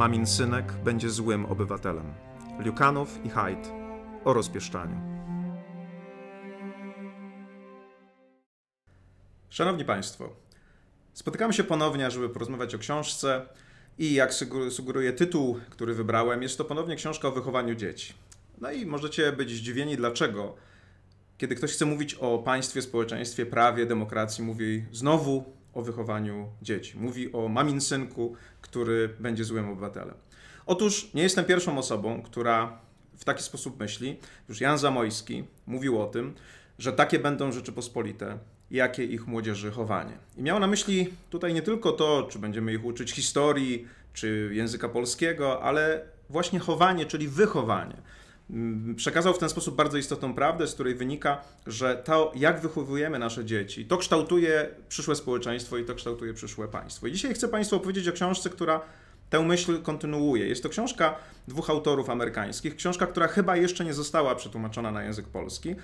Mamin synek będzie złym obywatelem. Liukanów i Haidt o rozpieszczaniu. Szanowni Państwo, spotykamy się ponownie, żeby porozmawiać o książce i jak sugeruje tytuł, który wybrałem, jest to ponownie książka o wychowaniu dzieci. No i możecie być zdziwieni, dlaczego, kiedy ktoś chce mówić o państwie, społeczeństwie, prawie, demokracji, mówi znowu o wychowaniu dzieci. Mówi o mamin synku, który będzie złym obywatelem. Otóż nie jestem pierwszą osobą, która w taki sposób myśli. Już Jan Zamojski mówił o tym, że takie będą Rzeczypospolite, jakie ich młodzieży chowanie. I miał na myśli tutaj nie tylko to, czy będziemy ich uczyć historii, czy języka polskiego, ale właśnie chowanie, czyli wychowanie. Mm, przekazał w ten sposób bardzo istotną prawdę, z której wynika, że to, jak wychowujemy nasze dzieci, to kształtuje przyszłe społeczeństwo i to kształtuje przyszłe państwo. I dzisiaj chcę Państwu opowiedzieć o książce, która tę myśl kontynuuje. Jest to książka dwóch autorów amerykańskich, książka, która chyba jeszcze nie została przetłumaczona na język polski,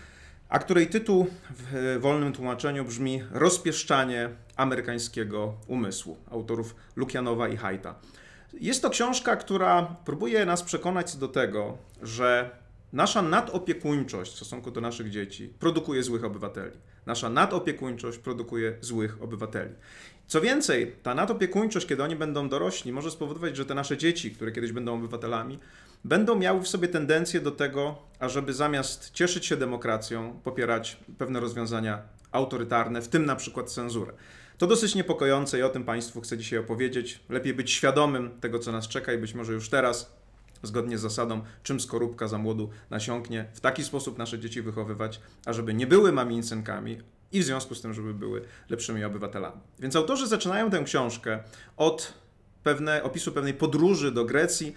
a której tytuł w wolnym tłumaczeniu brzmi Rozpieszczanie amerykańskiego umysłu, autorów Lukianowa i Hajta. Jest to książka, która próbuje nas przekonać do tego, że nasza nadopiekuńczość w stosunku do naszych dzieci produkuje złych obywateli. Nasza nadopiekuńczość produkuje złych obywateli. Co więcej, ta nadopiekuńczość, kiedy oni będą dorośli, może spowodować, że te nasze dzieci, które kiedyś będą obywatelami, będą miały w sobie tendencję do tego, ażeby zamiast cieszyć się demokracją, popierać pewne rozwiązania autorytarne, w tym na przykład cenzurę. To dosyć niepokojące i o tym Państwu chcę dzisiaj opowiedzieć. Lepiej być świadomym tego, co nas czeka i być może już teraz, zgodnie z zasadą, czym skorupka za młodu nasiąknie, w taki sposób nasze dzieci wychowywać, ażeby nie były mamińcynkami i w związku z tym, żeby były lepszymi obywatelami. Więc autorzy zaczynają tę książkę od pewne, opisu pewnej podróży do Grecji,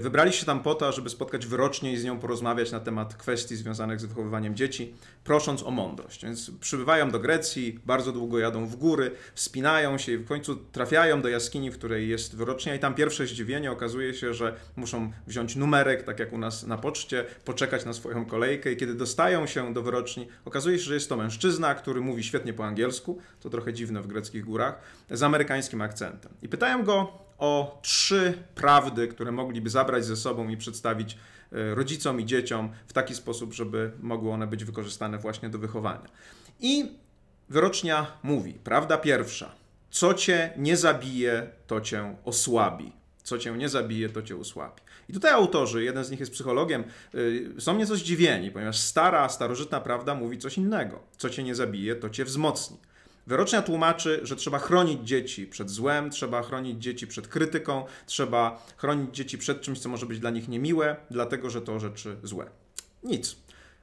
wybrali się tam po to, żeby spotkać wyrocznie i z nią porozmawiać na temat kwestii związanych z wychowywaniem dzieci, prosząc o mądrość. Więc przybywają do Grecji, bardzo długo jadą w góry, wspinają się i w końcu trafiają do jaskini, w której jest wyrocznia i tam pierwsze zdziwienie okazuje się, że muszą wziąć numerek, tak jak u nas na poczcie, poczekać na swoją kolejkę i kiedy dostają się do wyroczni, okazuje się, że jest to mężczyzna, który mówi świetnie po angielsku, to trochę dziwne w greckich górach, z amerykańskim akcentem. I pytają go o trzy prawdy, które mogliby zabrać ze sobą i przedstawić e, rodzicom i dzieciom w taki sposób, żeby mogły one być wykorzystane właśnie do wychowania. I wyrocznia mówi, prawda pierwsza, co cię nie zabije, to cię osłabi. Co cię nie zabije, to cię osłabi. I tutaj autorzy, jeden z nich jest psychologiem, e, są nieco zdziwieni, ponieważ stara, starożytna prawda mówi coś innego. Co cię nie zabije, to cię wzmocni. Wyrocznia tłumaczy, że trzeba chronić dzieci przed złem, trzeba chronić dzieci przed krytyką, trzeba chronić dzieci przed czymś, co może być dla nich niemiłe, dlatego że to rzeczy złe. Nic.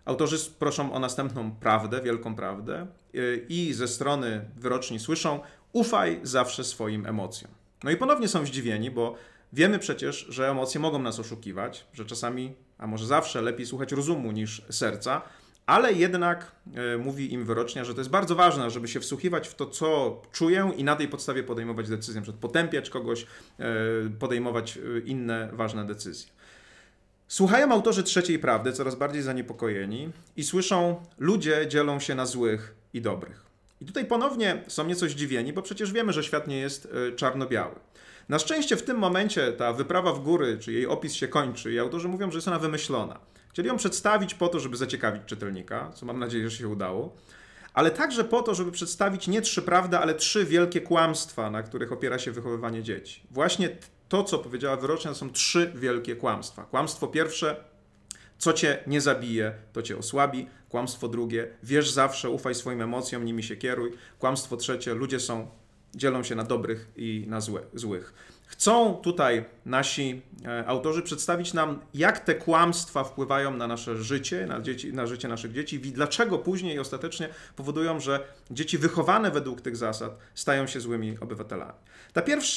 Autorzy proszą o następną prawdę, wielką prawdę, y, i ze strony wyroczni słyszą: ufaj zawsze swoim emocjom. No i ponownie są zdziwieni, bo wiemy przecież, że emocje mogą nas oszukiwać, że czasami, a może zawsze lepiej słuchać rozumu niż serca, ale jednak e, mówi im wyrocznia, że to jest bardzo ważne, żeby się wsłuchiwać w to, co czuję i na tej podstawie podejmować decyzje, np. potępiać kogoś, e, podejmować e, inne ważne decyzje. Słuchają autorzy trzeciej prawdy, coraz bardziej zaniepokojeni, i słyszą, ludzie dzielą się na złych i dobrych. I tutaj ponownie są nieco zdziwieni, bo przecież wiemy, że świat nie jest czarno-biały. Na szczęście w tym momencie ta wyprawa w góry, czy jej opis się kończy, i autorzy mówią, że jest ona wymyślona. Chcieli ją przedstawić po to, żeby zaciekawić czytelnika, co mam nadzieję, że się udało, ale także po to, żeby przedstawić nie trzy prawdy, ale trzy wielkie kłamstwa, na których opiera się wychowywanie dzieci. Właśnie to, co powiedziała wyrocznia, są trzy wielkie kłamstwa. Kłamstwo pierwsze, co cię nie zabije, to cię osłabi. Kłamstwo drugie, wierz zawsze, ufaj swoim emocjom, nimi się kieruj. Kłamstwo trzecie, ludzie są dzielą się na dobrych i na złe, złych. Chcą tutaj nasi e, autorzy przedstawić nam, jak te kłamstwa wpływają na nasze życie, na, dzieci, na życie naszych dzieci i dlaczego później ostatecznie powodują, że dzieci wychowane według tych zasad stają się złymi obywatelami.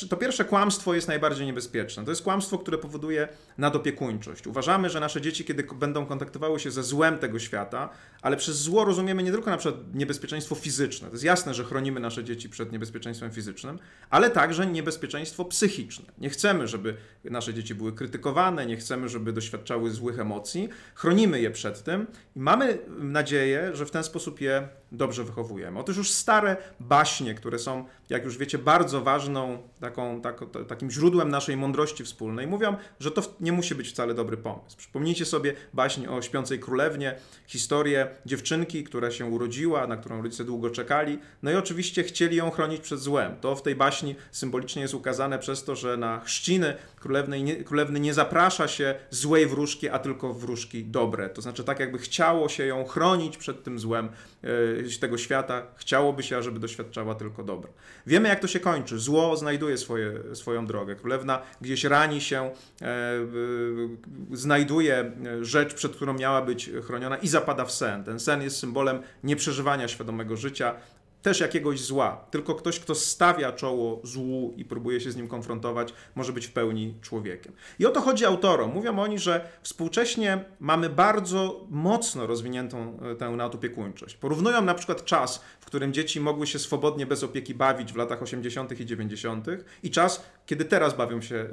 To pierwsze kłamstwo jest najbardziej niebezpieczne. To jest kłamstwo, które powoduje nadopiekuńczość. Uważamy, że nasze dzieci, kiedy będą kontaktowały się ze złem tego świata, ale przez zło rozumiemy nie tylko na przykład niebezpieczeństwo fizyczne. To jest jasne, że chronimy nasze dzieci przed niebezpieczeństwem fizycznym, ale także niebezpieczeństwo psychiczne. Nie chcemy, żeby nasze dzieci były krytykowane, nie chcemy, żeby doświadczały złych emocji. Chronimy je przed tym i mamy nadzieję, że w ten sposób je dobrze wychowujemy. Otóż już stare baśnie, które są, jak już wiecie, bardzo ważną taką, tak, takim źródłem naszej mądrości wspólnej, mówią, że to nie musi być wcale dobry pomysł. Przypomnijcie sobie baśń o śpiącej królewnie, historię dziewczynki, która się urodziła, na którą rodzice długo czekali, no i oczywiście chcieli ją chronić przed złem. To w tej baśni symbolicznie jest ukazane przez to, że na chrzciny królewnej nie, królewny nie zaprasza się złej wróżki, a tylko wróżki dobre. To znaczy tak jakby chciało się ją chronić przed tym złem yy, tego świata, chciałoby się, żeby doświadczała tylko dobro. Wiemy jak to się kończy. Zło znajduje swoje, swoją drogę. Królewna gdzieś rani się, yy, znajduje rzecz, przed którą miała być chroniona i zapada w sen. Ten sen jest symbolem nieprzeżywania świadomego życia, też jakiegoś zła. Tylko ktoś, kto stawia czoło złu i próbuje się z nim konfrontować, może być w pełni człowiekiem. I o to chodzi autorom. Mówią oni, że współcześnie mamy bardzo mocno rozwiniętą e, tę nadopiekuńczość. Porównują na przykład czas, w którym dzieci mogły się swobodnie bez opieki bawić w latach 80. i 90. i czas, kiedy teraz bawią się e,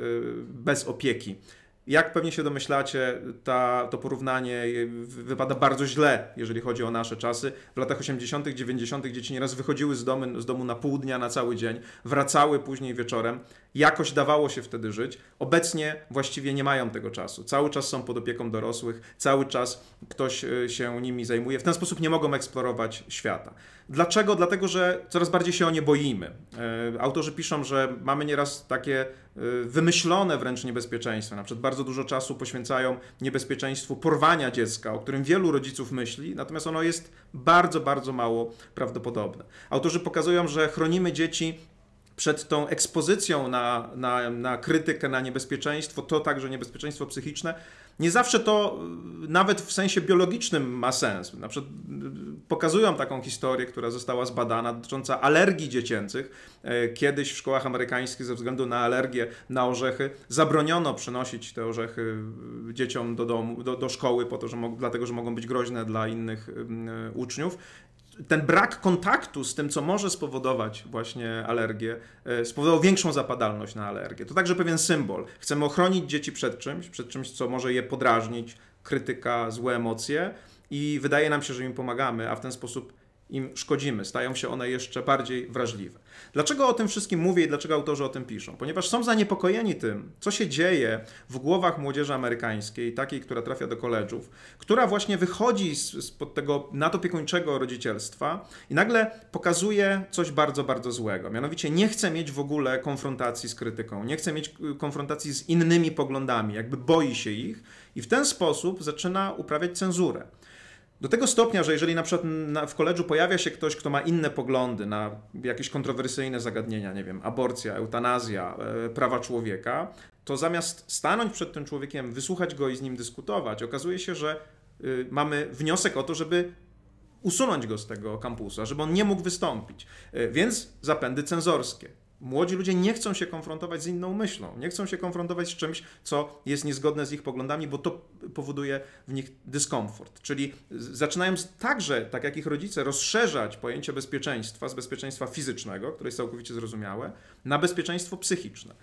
bez opieki. Jak pewnie się domyślacie, ta, to porównanie wypada bardzo źle, jeżeli chodzi o nasze czasy. W latach 80., 90. dzieci nieraz wychodziły z domu, z domu na pół dnia, na cały dzień, wracały później wieczorem. Jakoś dawało się wtedy żyć. Obecnie właściwie nie mają tego czasu. Cały czas są pod opieką dorosłych, cały czas ktoś e, się nimi zajmuje. W ten sposób nie mogą eksplorować świata. Dlaczego? Dlatego, że coraz bardziej się o nie boimy. E, autorzy piszą, że mamy nieraz takie e, wymyślone wręcz niebezpieczeństwa. Na przykład bardzo dużo czasu poświęcają niebezpieczeństwu porwania dziecka, o którym wielu rodziców myśli, natomiast ono jest bardzo, bardzo mało prawdopodobne. Autorzy pokazują, że chronimy dzieci przed tą ekspozycją na, na, na krytykę, na niebezpieczeństwo, to także niebezpieczeństwo psychiczne, nie zawsze to y, nawet w sensie biologicznym ma sens. Na przykład y, pokazują taką historię, która została zbadana dotycząca alergii dziecięcych. E, kiedyś w szkołach amerykańskich ze względu na alergię na orzechy zabroniono przynosić te orzechy y, dzieciom do, domu, do, do szkoły, po to, że dlatego że mogą być groźne dla innych uczniów ten brak kontaktu z tym, co może spowodować właśnie alergię, e, spowodował większą zapadalność na alergię. To także pewien symbol. Chcemy ochronić dzieci przed czymś, przed czymś, co może je podrażnić, krytyka, złe emocje i wydaje nam się, że im pomagamy, a w ten sposób im szkodzimy, stają się one jeszcze bardziej wrażliwe. Dlaczego o tym wszystkim mówię i dlaczego autorzy o tym piszą? Ponieważ są zaniepokojeni tym, co się dzieje w głowach młodzieży amerykańskiej, takiej, która trafia do koledżów, która właśnie wychodzi spod tego nadopiekuńczego rodzicielstwa i nagle pokazuje coś bardzo, bardzo złego. Mianowicie nie chce mieć w ogóle konfrontacji z krytyką, nie chce mieć y, konfrontacji z innymi poglądami, jakby boi się ich i w ten sposób zaczyna uprawiać cenzurę. Do tego stopnia, że jeżeli na przykład w koledżu pojawia się ktoś, kto ma inne poglądy na jakieś kontrowersyjne zagadnienia, nie wiem, aborcja, eutanazja, e, prawa człowieka, to zamiast stanąć przed tym człowiekiem, wysłuchać go i z nim dyskutować, okazuje się, że y, mamy wniosek o to, żeby usunąć go z tego kampusa, żeby on nie mógł wystąpić. E, więc zapędy cenzorskie. Młodzi ludzie nie chcą się konfrontować z inną myślą, nie chcą się konfrontować z czymś, co jest niezgodne z ich poglądami, bo to powoduje w nich dyskomfort. Czyli zaczynają także, tak jak ich rodzice, rozszerzać pojęcie bezpieczeństwa z bezpieczeństwa fizycznego, które jest całkowicie zrozumiałe, na bezpieczeństwo psychiczne.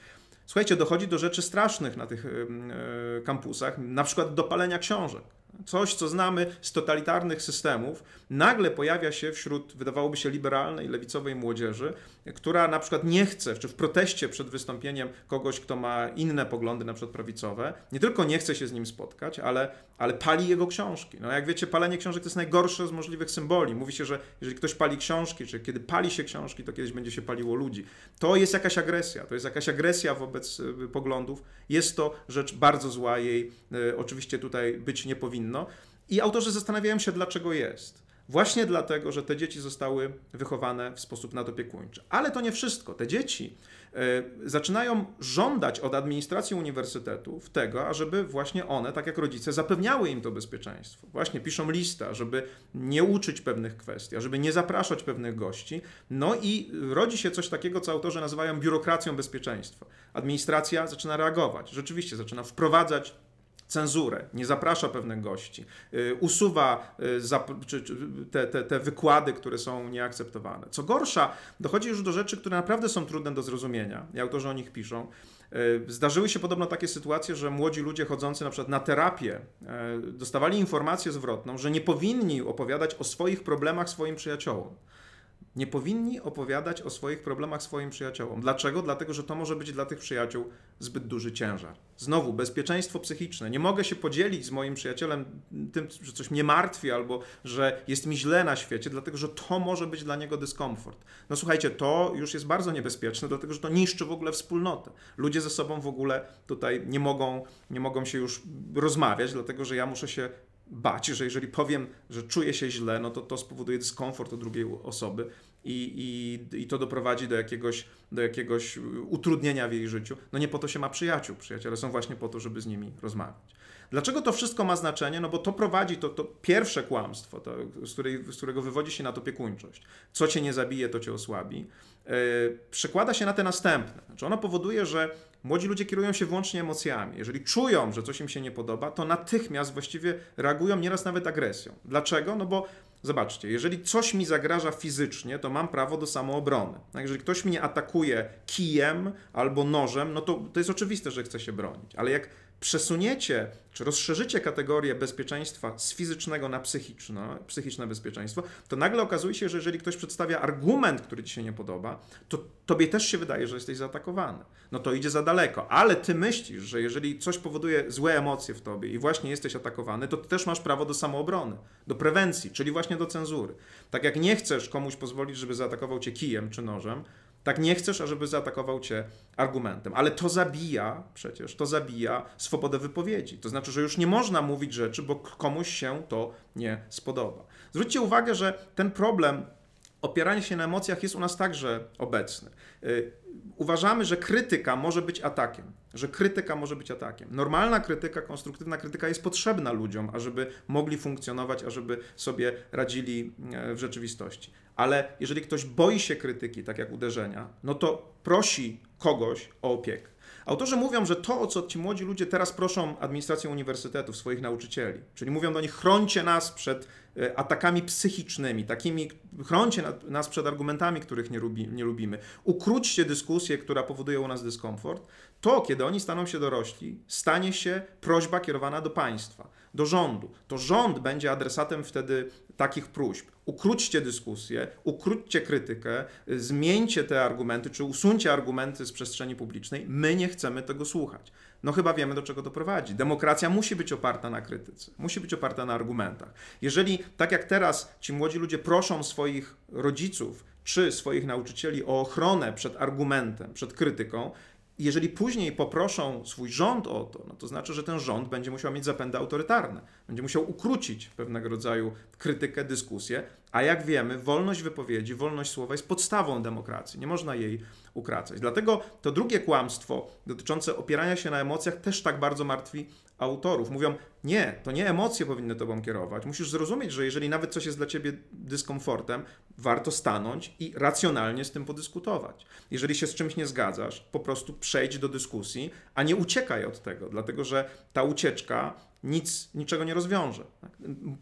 Słuchajcie, dochodzi do rzeczy strasznych na tych e, kampusach, na przykład do palenia książek. Coś, co znamy z totalitarnych systemów, nagle pojawia się wśród, wydawałoby się, liberalnej, lewicowej młodzieży, która na przykład nie chce, czy w proteście przed wystąpieniem kogoś, kto ma inne poglądy, na przykład prawicowe, nie tylko nie chce się z nim spotkać, ale, ale pali jego książki. No jak wiecie, palenie książek to jest najgorsze z możliwych symboli. Mówi się, że jeżeli ktoś pali książki, czy kiedy pali się książki, to kiedyś będzie się paliło ludzi. To jest jakaś agresja, to jest jakaś agresja wobec y, poglądów. Jest to rzecz bardzo zła, jej y, oczywiście tutaj być nie I autorzy zastanawiają się, dlaczego jest. Właśnie dlatego, że te dzieci zostały wychowane w sposób nadopiekuńczy. Ale to nie wszystko. Te dzieci y, zaczynają żądać od administracji uniwersytetów tego, ażeby właśnie one, tak jak rodzice, zapewniały im to bezpieczeństwo. Właśnie piszą lista, żeby nie uczyć pewnych kwestii, żeby nie zapraszać pewnych gości. No i rodzi się coś takiego, co autorzy nazywają biurokracją bezpieczeństwa. Administracja zaczyna reagować, rzeczywiście zaczyna wprowadzać cenzurę, nie zaprasza pewnych gości, y, usuwa y, te, te, te wykłady, które są nieakceptowane. Co gorsza, dochodzi już do rzeczy, które naprawdę są trudne do zrozumienia, i autorzy o nich piszą. Zdarzyły się podobno takie sytuacje, że młodzi ludzie chodzący na przykład na terapię dostawali informację zwrotną, że nie powinni opowiadać o swoich problemach swoim przyjaciołom nie powinni opowiadać o swoich problemach swoim przyjaciołom. Dlaczego? Dlatego, że to może być dla tych przyjaciół zbyt duży ciężar. Znowu, bezpieczeństwo psychiczne. Nie mogę się podzielić z moim przyjacielem tym, że coś mnie martwi albo że jest mi źle na świecie, dlatego że to może być dla niego dyskomfort. No słuchajcie, to już jest bardzo niebezpieczne, dlatego że to niszczy w ogóle wspólnotę. Ludzie ze sobą w ogóle tutaj nie mogą, nie mogą się już rozmawiać, dlatego że ja muszę się bać, że jeżeli powiem, że czuję się źle, no to to spowoduje dyskomfort u drugiej osoby i, i, i to doprowadzi do jakiegoś, do jakiegoś utrudnienia w jej życiu. No nie po to się ma przyjaciół. Przyjaciele są właśnie po to, żeby z nimi rozmawiać. Dlaczego to wszystko ma znaczenie? No bo to prowadzi, to, to pierwsze kłamstwo, to, z, której, z którego wywodzi się opiekuńczość. Co cię nie zabije, to cię osłabi. Yy, przekłada się na te następne. Znaczy ono powoduje, że Młodzi ludzie kierują się wyłącznie emocjami. Jeżeli czują, że coś im się nie podoba, to natychmiast właściwie reagują, nieraz nawet agresją. Dlaczego? No bo zobaczcie, jeżeli coś mi zagraża fizycznie, to mam prawo do samoobrony. A jeżeli ktoś mnie atakuje kijem albo nożem, no to, to jest oczywiste, że chce się bronić. Ale jak przesuniecie, czy rozszerzycie kategorię bezpieczeństwa z fizycznego na psychiczne, psychiczne bezpieczeństwo, to nagle okazuje się, że jeżeli ktoś przedstawia argument, który ci się nie podoba, to tobie też się wydaje, że jesteś zaatakowany. No to idzie za daleko. Ale ty myślisz, że jeżeli coś powoduje złe emocje w tobie i właśnie jesteś atakowany, to ty też masz prawo do samoobrony, do prewencji, czyli właśnie do cenzury. Tak jak nie chcesz komuś pozwolić, żeby zaatakował cię kijem czy nożem, tak nie chcesz, ażeby zaatakował cię argumentem. Ale to zabija przecież, to zabija swobodę wypowiedzi. To znaczy, że już nie można mówić rzeczy, bo komuś się to nie spodoba. Zwróćcie uwagę, że ten problem opierania się na emocjach jest u nas także obecny. Y, uważamy, że krytyka może być atakiem, że krytyka może być atakiem. Normalna krytyka, konstruktywna krytyka jest potrzebna ludziom, ażeby mogli funkcjonować, ażeby sobie radzili e, w rzeczywistości. Ale jeżeli ktoś boi się krytyki, tak jak uderzenia, no to prosi kogoś o opiekę. Autorzy mówią, że to, o co ci młodzi ludzie teraz proszą administrację uniwersytetów, swoich nauczycieli, czyli mówią do nich, chrońcie nas przed e, atakami psychicznymi, takimi, chrońcie nas przed argumentami, których nie, lubi, nie lubimy, ukróćcie dyskusję, która powoduje u nas dyskomfort, to, kiedy oni staną się dorośli, stanie się prośba kierowana do państwa, do rządu. To rząd będzie adresatem wtedy takich próśb. Ukróćcie dyskusję, ukróćcie krytykę, zmieńcie te argumenty, czy usuńcie argumenty z przestrzeni publicznej. My nie chcemy tego słuchać. No chyba wiemy, do czego to prowadzi. Demokracja musi być oparta na krytyce, musi być oparta na argumentach. Jeżeli, tak jak teraz, ci młodzi ludzie proszą swoich rodziców czy swoich nauczycieli o ochronę przed argumentem, przed krytyką, jeżeli później poproszą swój rząd o to, no to znaczy, że ten rząd będzie musiał mieć zapędy autorytarne, będzie musiał ukrócić pewnego rodzaju krytykę, dyskusję, a jak wiemy, wolność wypowiedzi, wolność słowa jest podstawą demokracji, nie można jej ukracać. Dlatego to drugie kłamstwo dotyczące opierania się na emocjach też tak bardzo martwi autorów. Mówią, nie, to nie emocje powinny tobą kierować. Musisz zrozumieć, że jeżeli nawet coś jest dla ciebie dyskomfortem, warto stanąć i racjonalnie z tym podyskutować. Jeżeli się z czymś nie zgadzasz, po prostu przejdź do dyskusji, a nie uciekaj od tego, dlatego że ta ucieczka nic, niczego nie rozwiąże.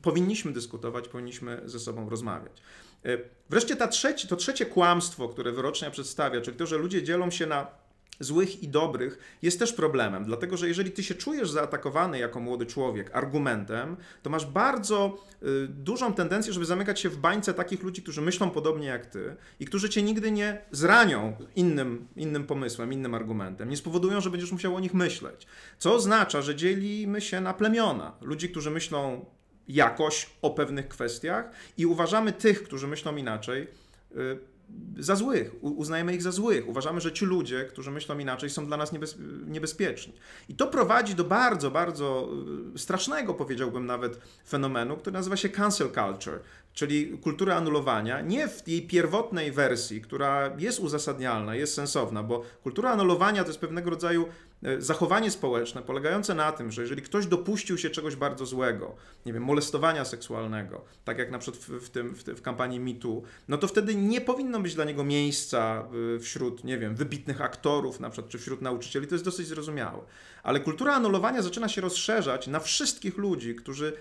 Powinniśmy dyskutować, powinniśmy ze sobą rozmawiać. E, wreszcie ta trzeci, to trzecie kłamstwo, które wyrocznia przedstawia, czyli to, że ludzie dzielą się na złych i dobrych jest też problemem, dlatego że jeżeli ty się czujesz zaatakowany jako młody człowiek argumentem, to masz bardzo y, dużą tendencję, żeby zamykać się w bańce takich ludzi, którzy myślą podobnie jak ty i którzy cię nigdy nie zranią innym, innym pomysłem, innym argumentem, nie spowodują, że będziesz musiał o nich myśleć. Co oznacza, że dzielimy się na plemiona. Ludzi, którzy myślą jakoś o pewnych kwestiach i uważamy tych, którzy myślą inaczej, y, za złych, uznajemy ich za złych. Uważamy, że ci ludzie, którzy myślą inaczej, są dla nas niebez, niebezpieczni. I to prowadzi do bardzo, bardzo y, strasznego, powiedziałbym nawet, fenomenu, który nazywa się cancel culture, czyli kultura anulowania, nie w jej pierwotnej wersji, która jest uzasadnialna, jest sensowna, bo kultura anulowania to jest pewnego rodzaju e, zachowanie społeczne polegające na tym, że jeżeli ktoś dopuścił się czegoś bardzo złego, nie wiem, molestowania seksualnego, tak jak na przykład w, w tym, w, w kampanii MeToo, no to wtedy nie powinno być dla niego miejsca e, wśród, nie wiem, wybitnych aktorów, na przykład, czy wśród nauczycieli, to jest dosyć zrozumiałe. Ale kultura anulowania zaczyna się rozszerzać na wszystkich ludzi, którzy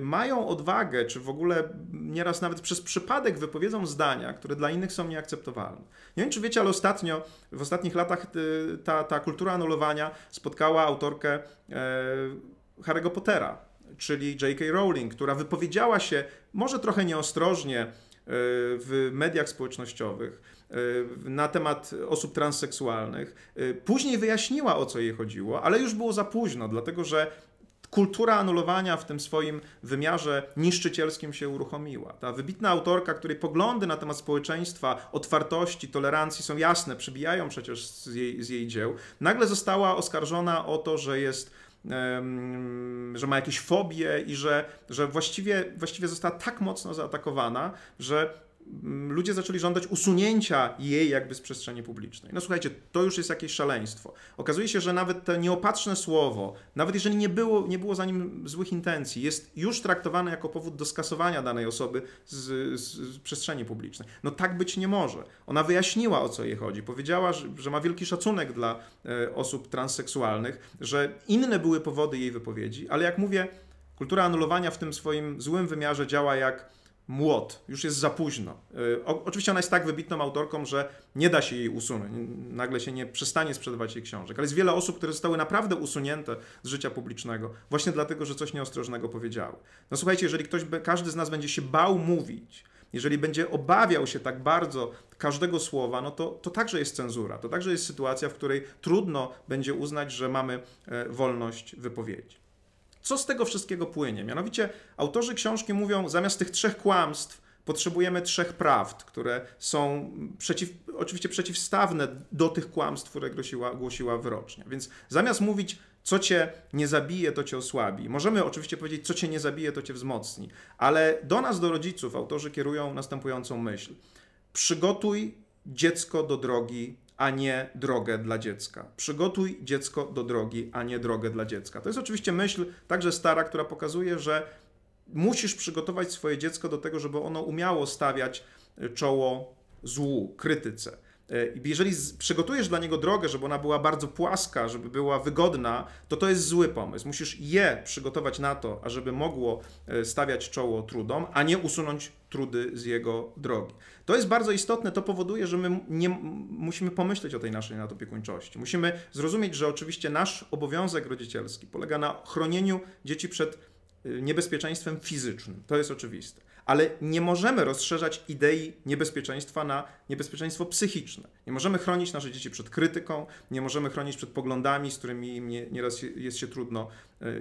mają odwagę, czy w ogóle nieraz nawet przez przypadek wypowiedzą zdania, które dla innych są nieakceptowalne. Nie wiem, czy wiecie, ale ostatnio, w ostatnich latach y, ta, ta kultura anulowania spotkała autorkę e, Harry'ego Pottera, czyli J.K. Rowling, która wypowiedziała się może trochę nieostrożnie e, w mediach społecznościowych e, na temat osób transseksualnych. Później wyjaśniła o co jej chodziło, ale już było za późno, dlatego że kultura anulowania w tym swoim wymiarze niszczycielskim się uruchomiła. Ta wybitna autorka, której poglądy na temat społeczeństwa, otwartości, tolerancji są jasne, przybijają przecież z jej, z jej dzieł, nagle została oskarżona o to, że jest że ma jakieś fobie i że, że właściwie, właściwie została tak mocno zaatakowana, że ludzie zaczęli żądać usunięcia jej jakby z przestrzeni publicznej. No słuchajcie, to już jest jakieś szaleństwo. Okazuje się, że nawet to nieopatrzne słowo, nawet jeżeli nie było, nie było za nim złych intencji, jest już traktowane jako powód do skasowania danej osoby z, z, z przestrzeni publicznej. No tak być nie może. Ona wyjaśniła, o co jej chodzi. Powiedziała, że, że ma wielki szacunek dla e, osób transseksualnych, że inne były powody jej wypowiedzi, ale jak mówię, kultura anulowania w tym swoim złym wymiarze działa jak młot, już jest za późno. Y, o, oczywiście ona jest tak wybitną autorką, że nie da się jej usunąć. Nagle się nie przestanie sprzedawać jej książek. Ale jest wiele osób, które zostały naprawdę usunięte z życia publicznego, właśnie dlatego, że coś nieostrożnego powiedziały. No słuchajcie, jeżeli ktoś, każdy z nas będzie się bał mówić, jeżeli będzie obawiał się tak bardzo każdego słowa, no to, to także jest cenzura. To także jest sytuacja, w której trudno będzie uznać, że mamy e, wolność wypowiedzi. Co z tego wszystkiego płynie? Mianowicie autorzy książki mówią, zamiast tych trzech kłamstw, potrzebujemy trzech prawd, które są przeciw, oczywiście przeciwstawne do tych kłamstw, które głosiła, głosiła. Więc zamiast mówić, co cię nie zabije, to cię osłabi, możemy oczywiście powiedzieć, co cię nie zabije, to cię wzmocni, ale do nas, do rodziców, autorzy kierują następującą myśl. Przygotuj dziecko do drogi a nie drogę dla dziecka. Przygotuj dziecko do drogi, a nie drogę dla dziecka. To jest oczywiście myśl także stara, która pokazuje, że musisz przygotować swoje dziecko do tego, żeby ono umiało stawiać czoło złu, krytyce. E, jeżeli przygotujesz dla niego drogę, żeby ona była bardzo płaska, żeby była wygodna, to to jest zły pomysł. Musisz je przygotować na to, ażeby mogło e, stawiać czoło trudom, a nie usunąć trudy z jego drogi. To jest bardzo istotne, to powoduje, że my nie musimy pomyśleć o tej naszej nadopiekuńczości. Musimy zrozumieć, że oczywiście nasz obowiązek rodzicielski polega na chronieniu dzieci przed e, niebezpieczeństwem fizycznym. To jest oczywiste ale nie możemy rozszerzać idei niebezpieczeństwa na niebezpieczeństwo psychiczne. Nie możemy chronić nasze dzieci przed krytyką, nie możemy chronić przed poglądami, z którymi nieraz jest się trudno,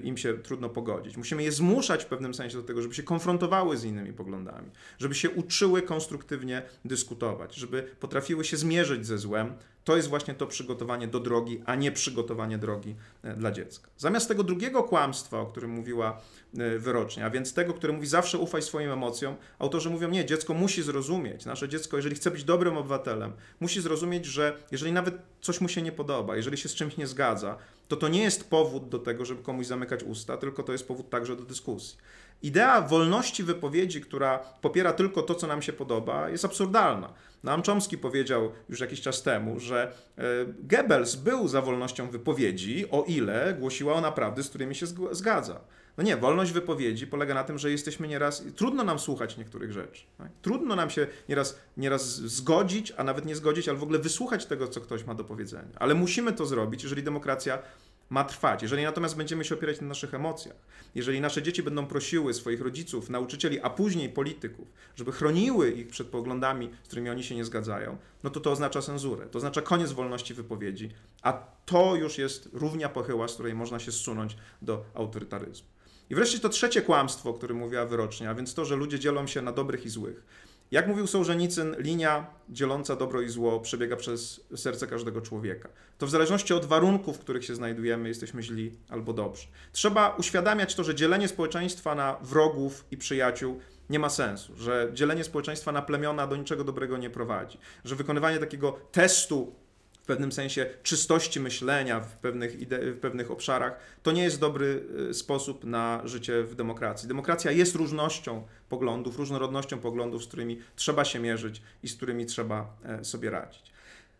im się trudno pogodzić. Musimy je zmuszać w pewnym sensie do tego, żeby się konfrontowały z innymi poglądami, żeby się uczyły konstruktywnie dyskutować, żeby potrafiły się zmierzyć ze złem. To jest właśnie to przygotowanie do drogi, a nie przygotowanie drogi e, dla dziecka. Zamiast tego drugiego kłamstwa, o którym mówiła e, wyrocznia, a więc tego, które mówi zawsze ufaj swoim emocjom, autorzy mówią nie, dziecko musi zrozumieć, nasze dziecko, jeżeli chce być dobrym obywatelem, musi zrozumieć, że jeżeli nawet coś mu się nie podoba, jeżeli się z czymś nie zgadza, to to nie jest powód do tego, żeby komuś zamykać usta, tylko to jest powód także do dyskusji. Idea wolności wypowiedzi, która popiera tylko to, co nam się podoba, jest absurdalna. Noam Chomsky powiedział już jakiś czas temu, że e, Goebbels był za wolnością wypowiedzi, o ile głosiła ona prawdy, z którymi się zgadza. No nie, wolność wypowiedzi polega na tym, że jesteśmy nieraz, trudno nam słuchać niektórych rzeczy. Tak? Trudno nam się nieraz, nieraz zgodzić, a nawet nie zgodzić, ale w ogóle wysłuchać tego, co ktoś ma do powiedzenia. Ale musimy to zrobić, jeżeli demokracja ma trwać. Jeżeli natomiast będziemy się opierać na naszych emocjach, jeżeli nasze dzieci będą prosiły swoich rodziców, nauczycieli, a później polityków, żeby chroniły ich przed poglądami, z którymi oni się nie zgadzają, no to to oznacza cenzurę, to oznacza koniec wolności wypowiedzi, a to już jest równia pochyła, z której można się zsunąć do autorytaryzmu. I wreszcie to trzecie kłamstwo, o którym mówiła wyrocznia, a więc to, że ludzie dzielą się na dobrych i złych. Jak mówił Sołżenicyn, linia dzieląca dobro i zło przebiega przez serce każdego człowieka. To w zależności od warunków, w których się znajdujemy, jesteśmy źli albo dobrzy. Trzeba uświadamiać to, że dzielenie społeczeństwa na wrogów i przyjaciół nie ma sensu, że dzielenie społeczeństwa na plemiona do niczego dobrego nie prowadzi, że wykonywanie takiego testu w pewnym sensie czystości myślenia w pewnych, ide- w pewnych obszarach, to nie jest dobry y, sposób na życie w demokracji. Demokracja jest różnością poglądów, różnorodnością poglądów, z którymi trzeba się mierzyć i z którymi trzeba e, sobie radzić.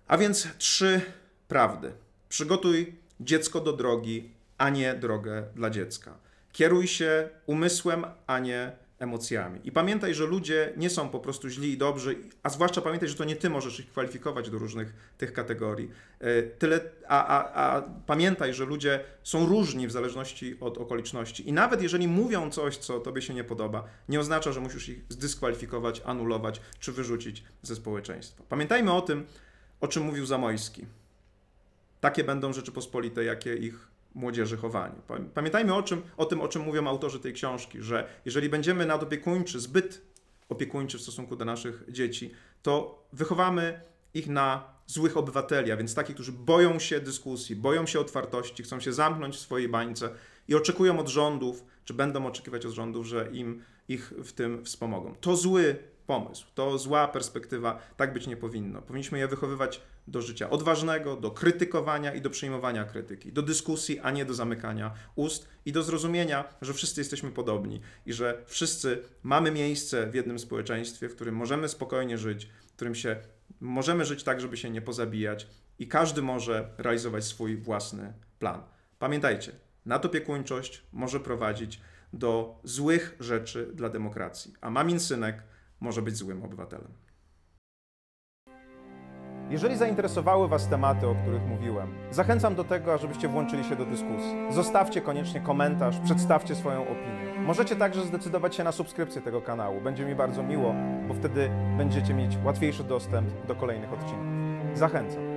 A więc trzy prawdy. Przygotuj dziecko do drogi, a nie drogę dla dziecka. Kieruj się umysłem, a nie emocjami. I pamiętaj, że ludzie nie są po prostu źli i dobrzy, a zwłaszcza pamiętaj, że to nie ty możesz ich kwalifikować do różnych tych kategorii. E, Tyle, a, a, a pamiętaj, że ludzie są różni w zależności od okoliczności. I nawet jeżeli mówią coś, co tobie się nie podoba, nie oznacza, że musisz ich zdyskwalifikować, anulować czy wyrzucić ze społeczeństwa. Pamiętajmy o tym, o czym mówił Zamojski. Takie będą Rzeczypospolite, jakie ich młodzieży chowaniu. Pam- Pamiętajmy o, czym, o tym, o czym mówią autorzy tej książki, że jeżeli będziemy nadopiekuńczy, zbyt opiekuńczy w stosunku do naszych dzieci, to wychowamy ich na złych obywateli, a więc takich, którzy boją się dyskusji, boją się otwartości, chcą się zamknąć w swojej bańce i oczekują od rządów, czy będą oczekiwać od rządów, że im ich w tym wspomogą. To zły pomysł, to zła perspektywa, tak być nie powinno. Powinniśmy je wychowywać do życia odważnego, do krytykowania i do przyjmowania krytyki, do dyskusji, a nie do zamykania ust i do zrozumienia, że wszyscy jesteśmy podobni i że wszyscy mamy miejsce w jednym społeczeństwie, w którym możemy spokojnie żyć, w którym się możemy żyć tak, żeby się nie pozabijać i każdy może realizować swój własny plan. Pamiętajcie, nadopiekuńczość może prowadzić do złych rzeczy dla demokracji, a mamin synek może być złym obywatelem. Jeżeli zainteresowały Was tematy, o których mówiłem, zachęcam do tego, ażebyście włączyli się do dyskusji. Zostawcie koniecznie komentarz, przedstawcie swoją opinię. Możecie także zdecydować się na subskrypcję tego kanału. Będzie mi bardzo miło, bo wtedy będziecie mieć łatwiejszy dostęp do kolejnych odcinków. Zachęcam.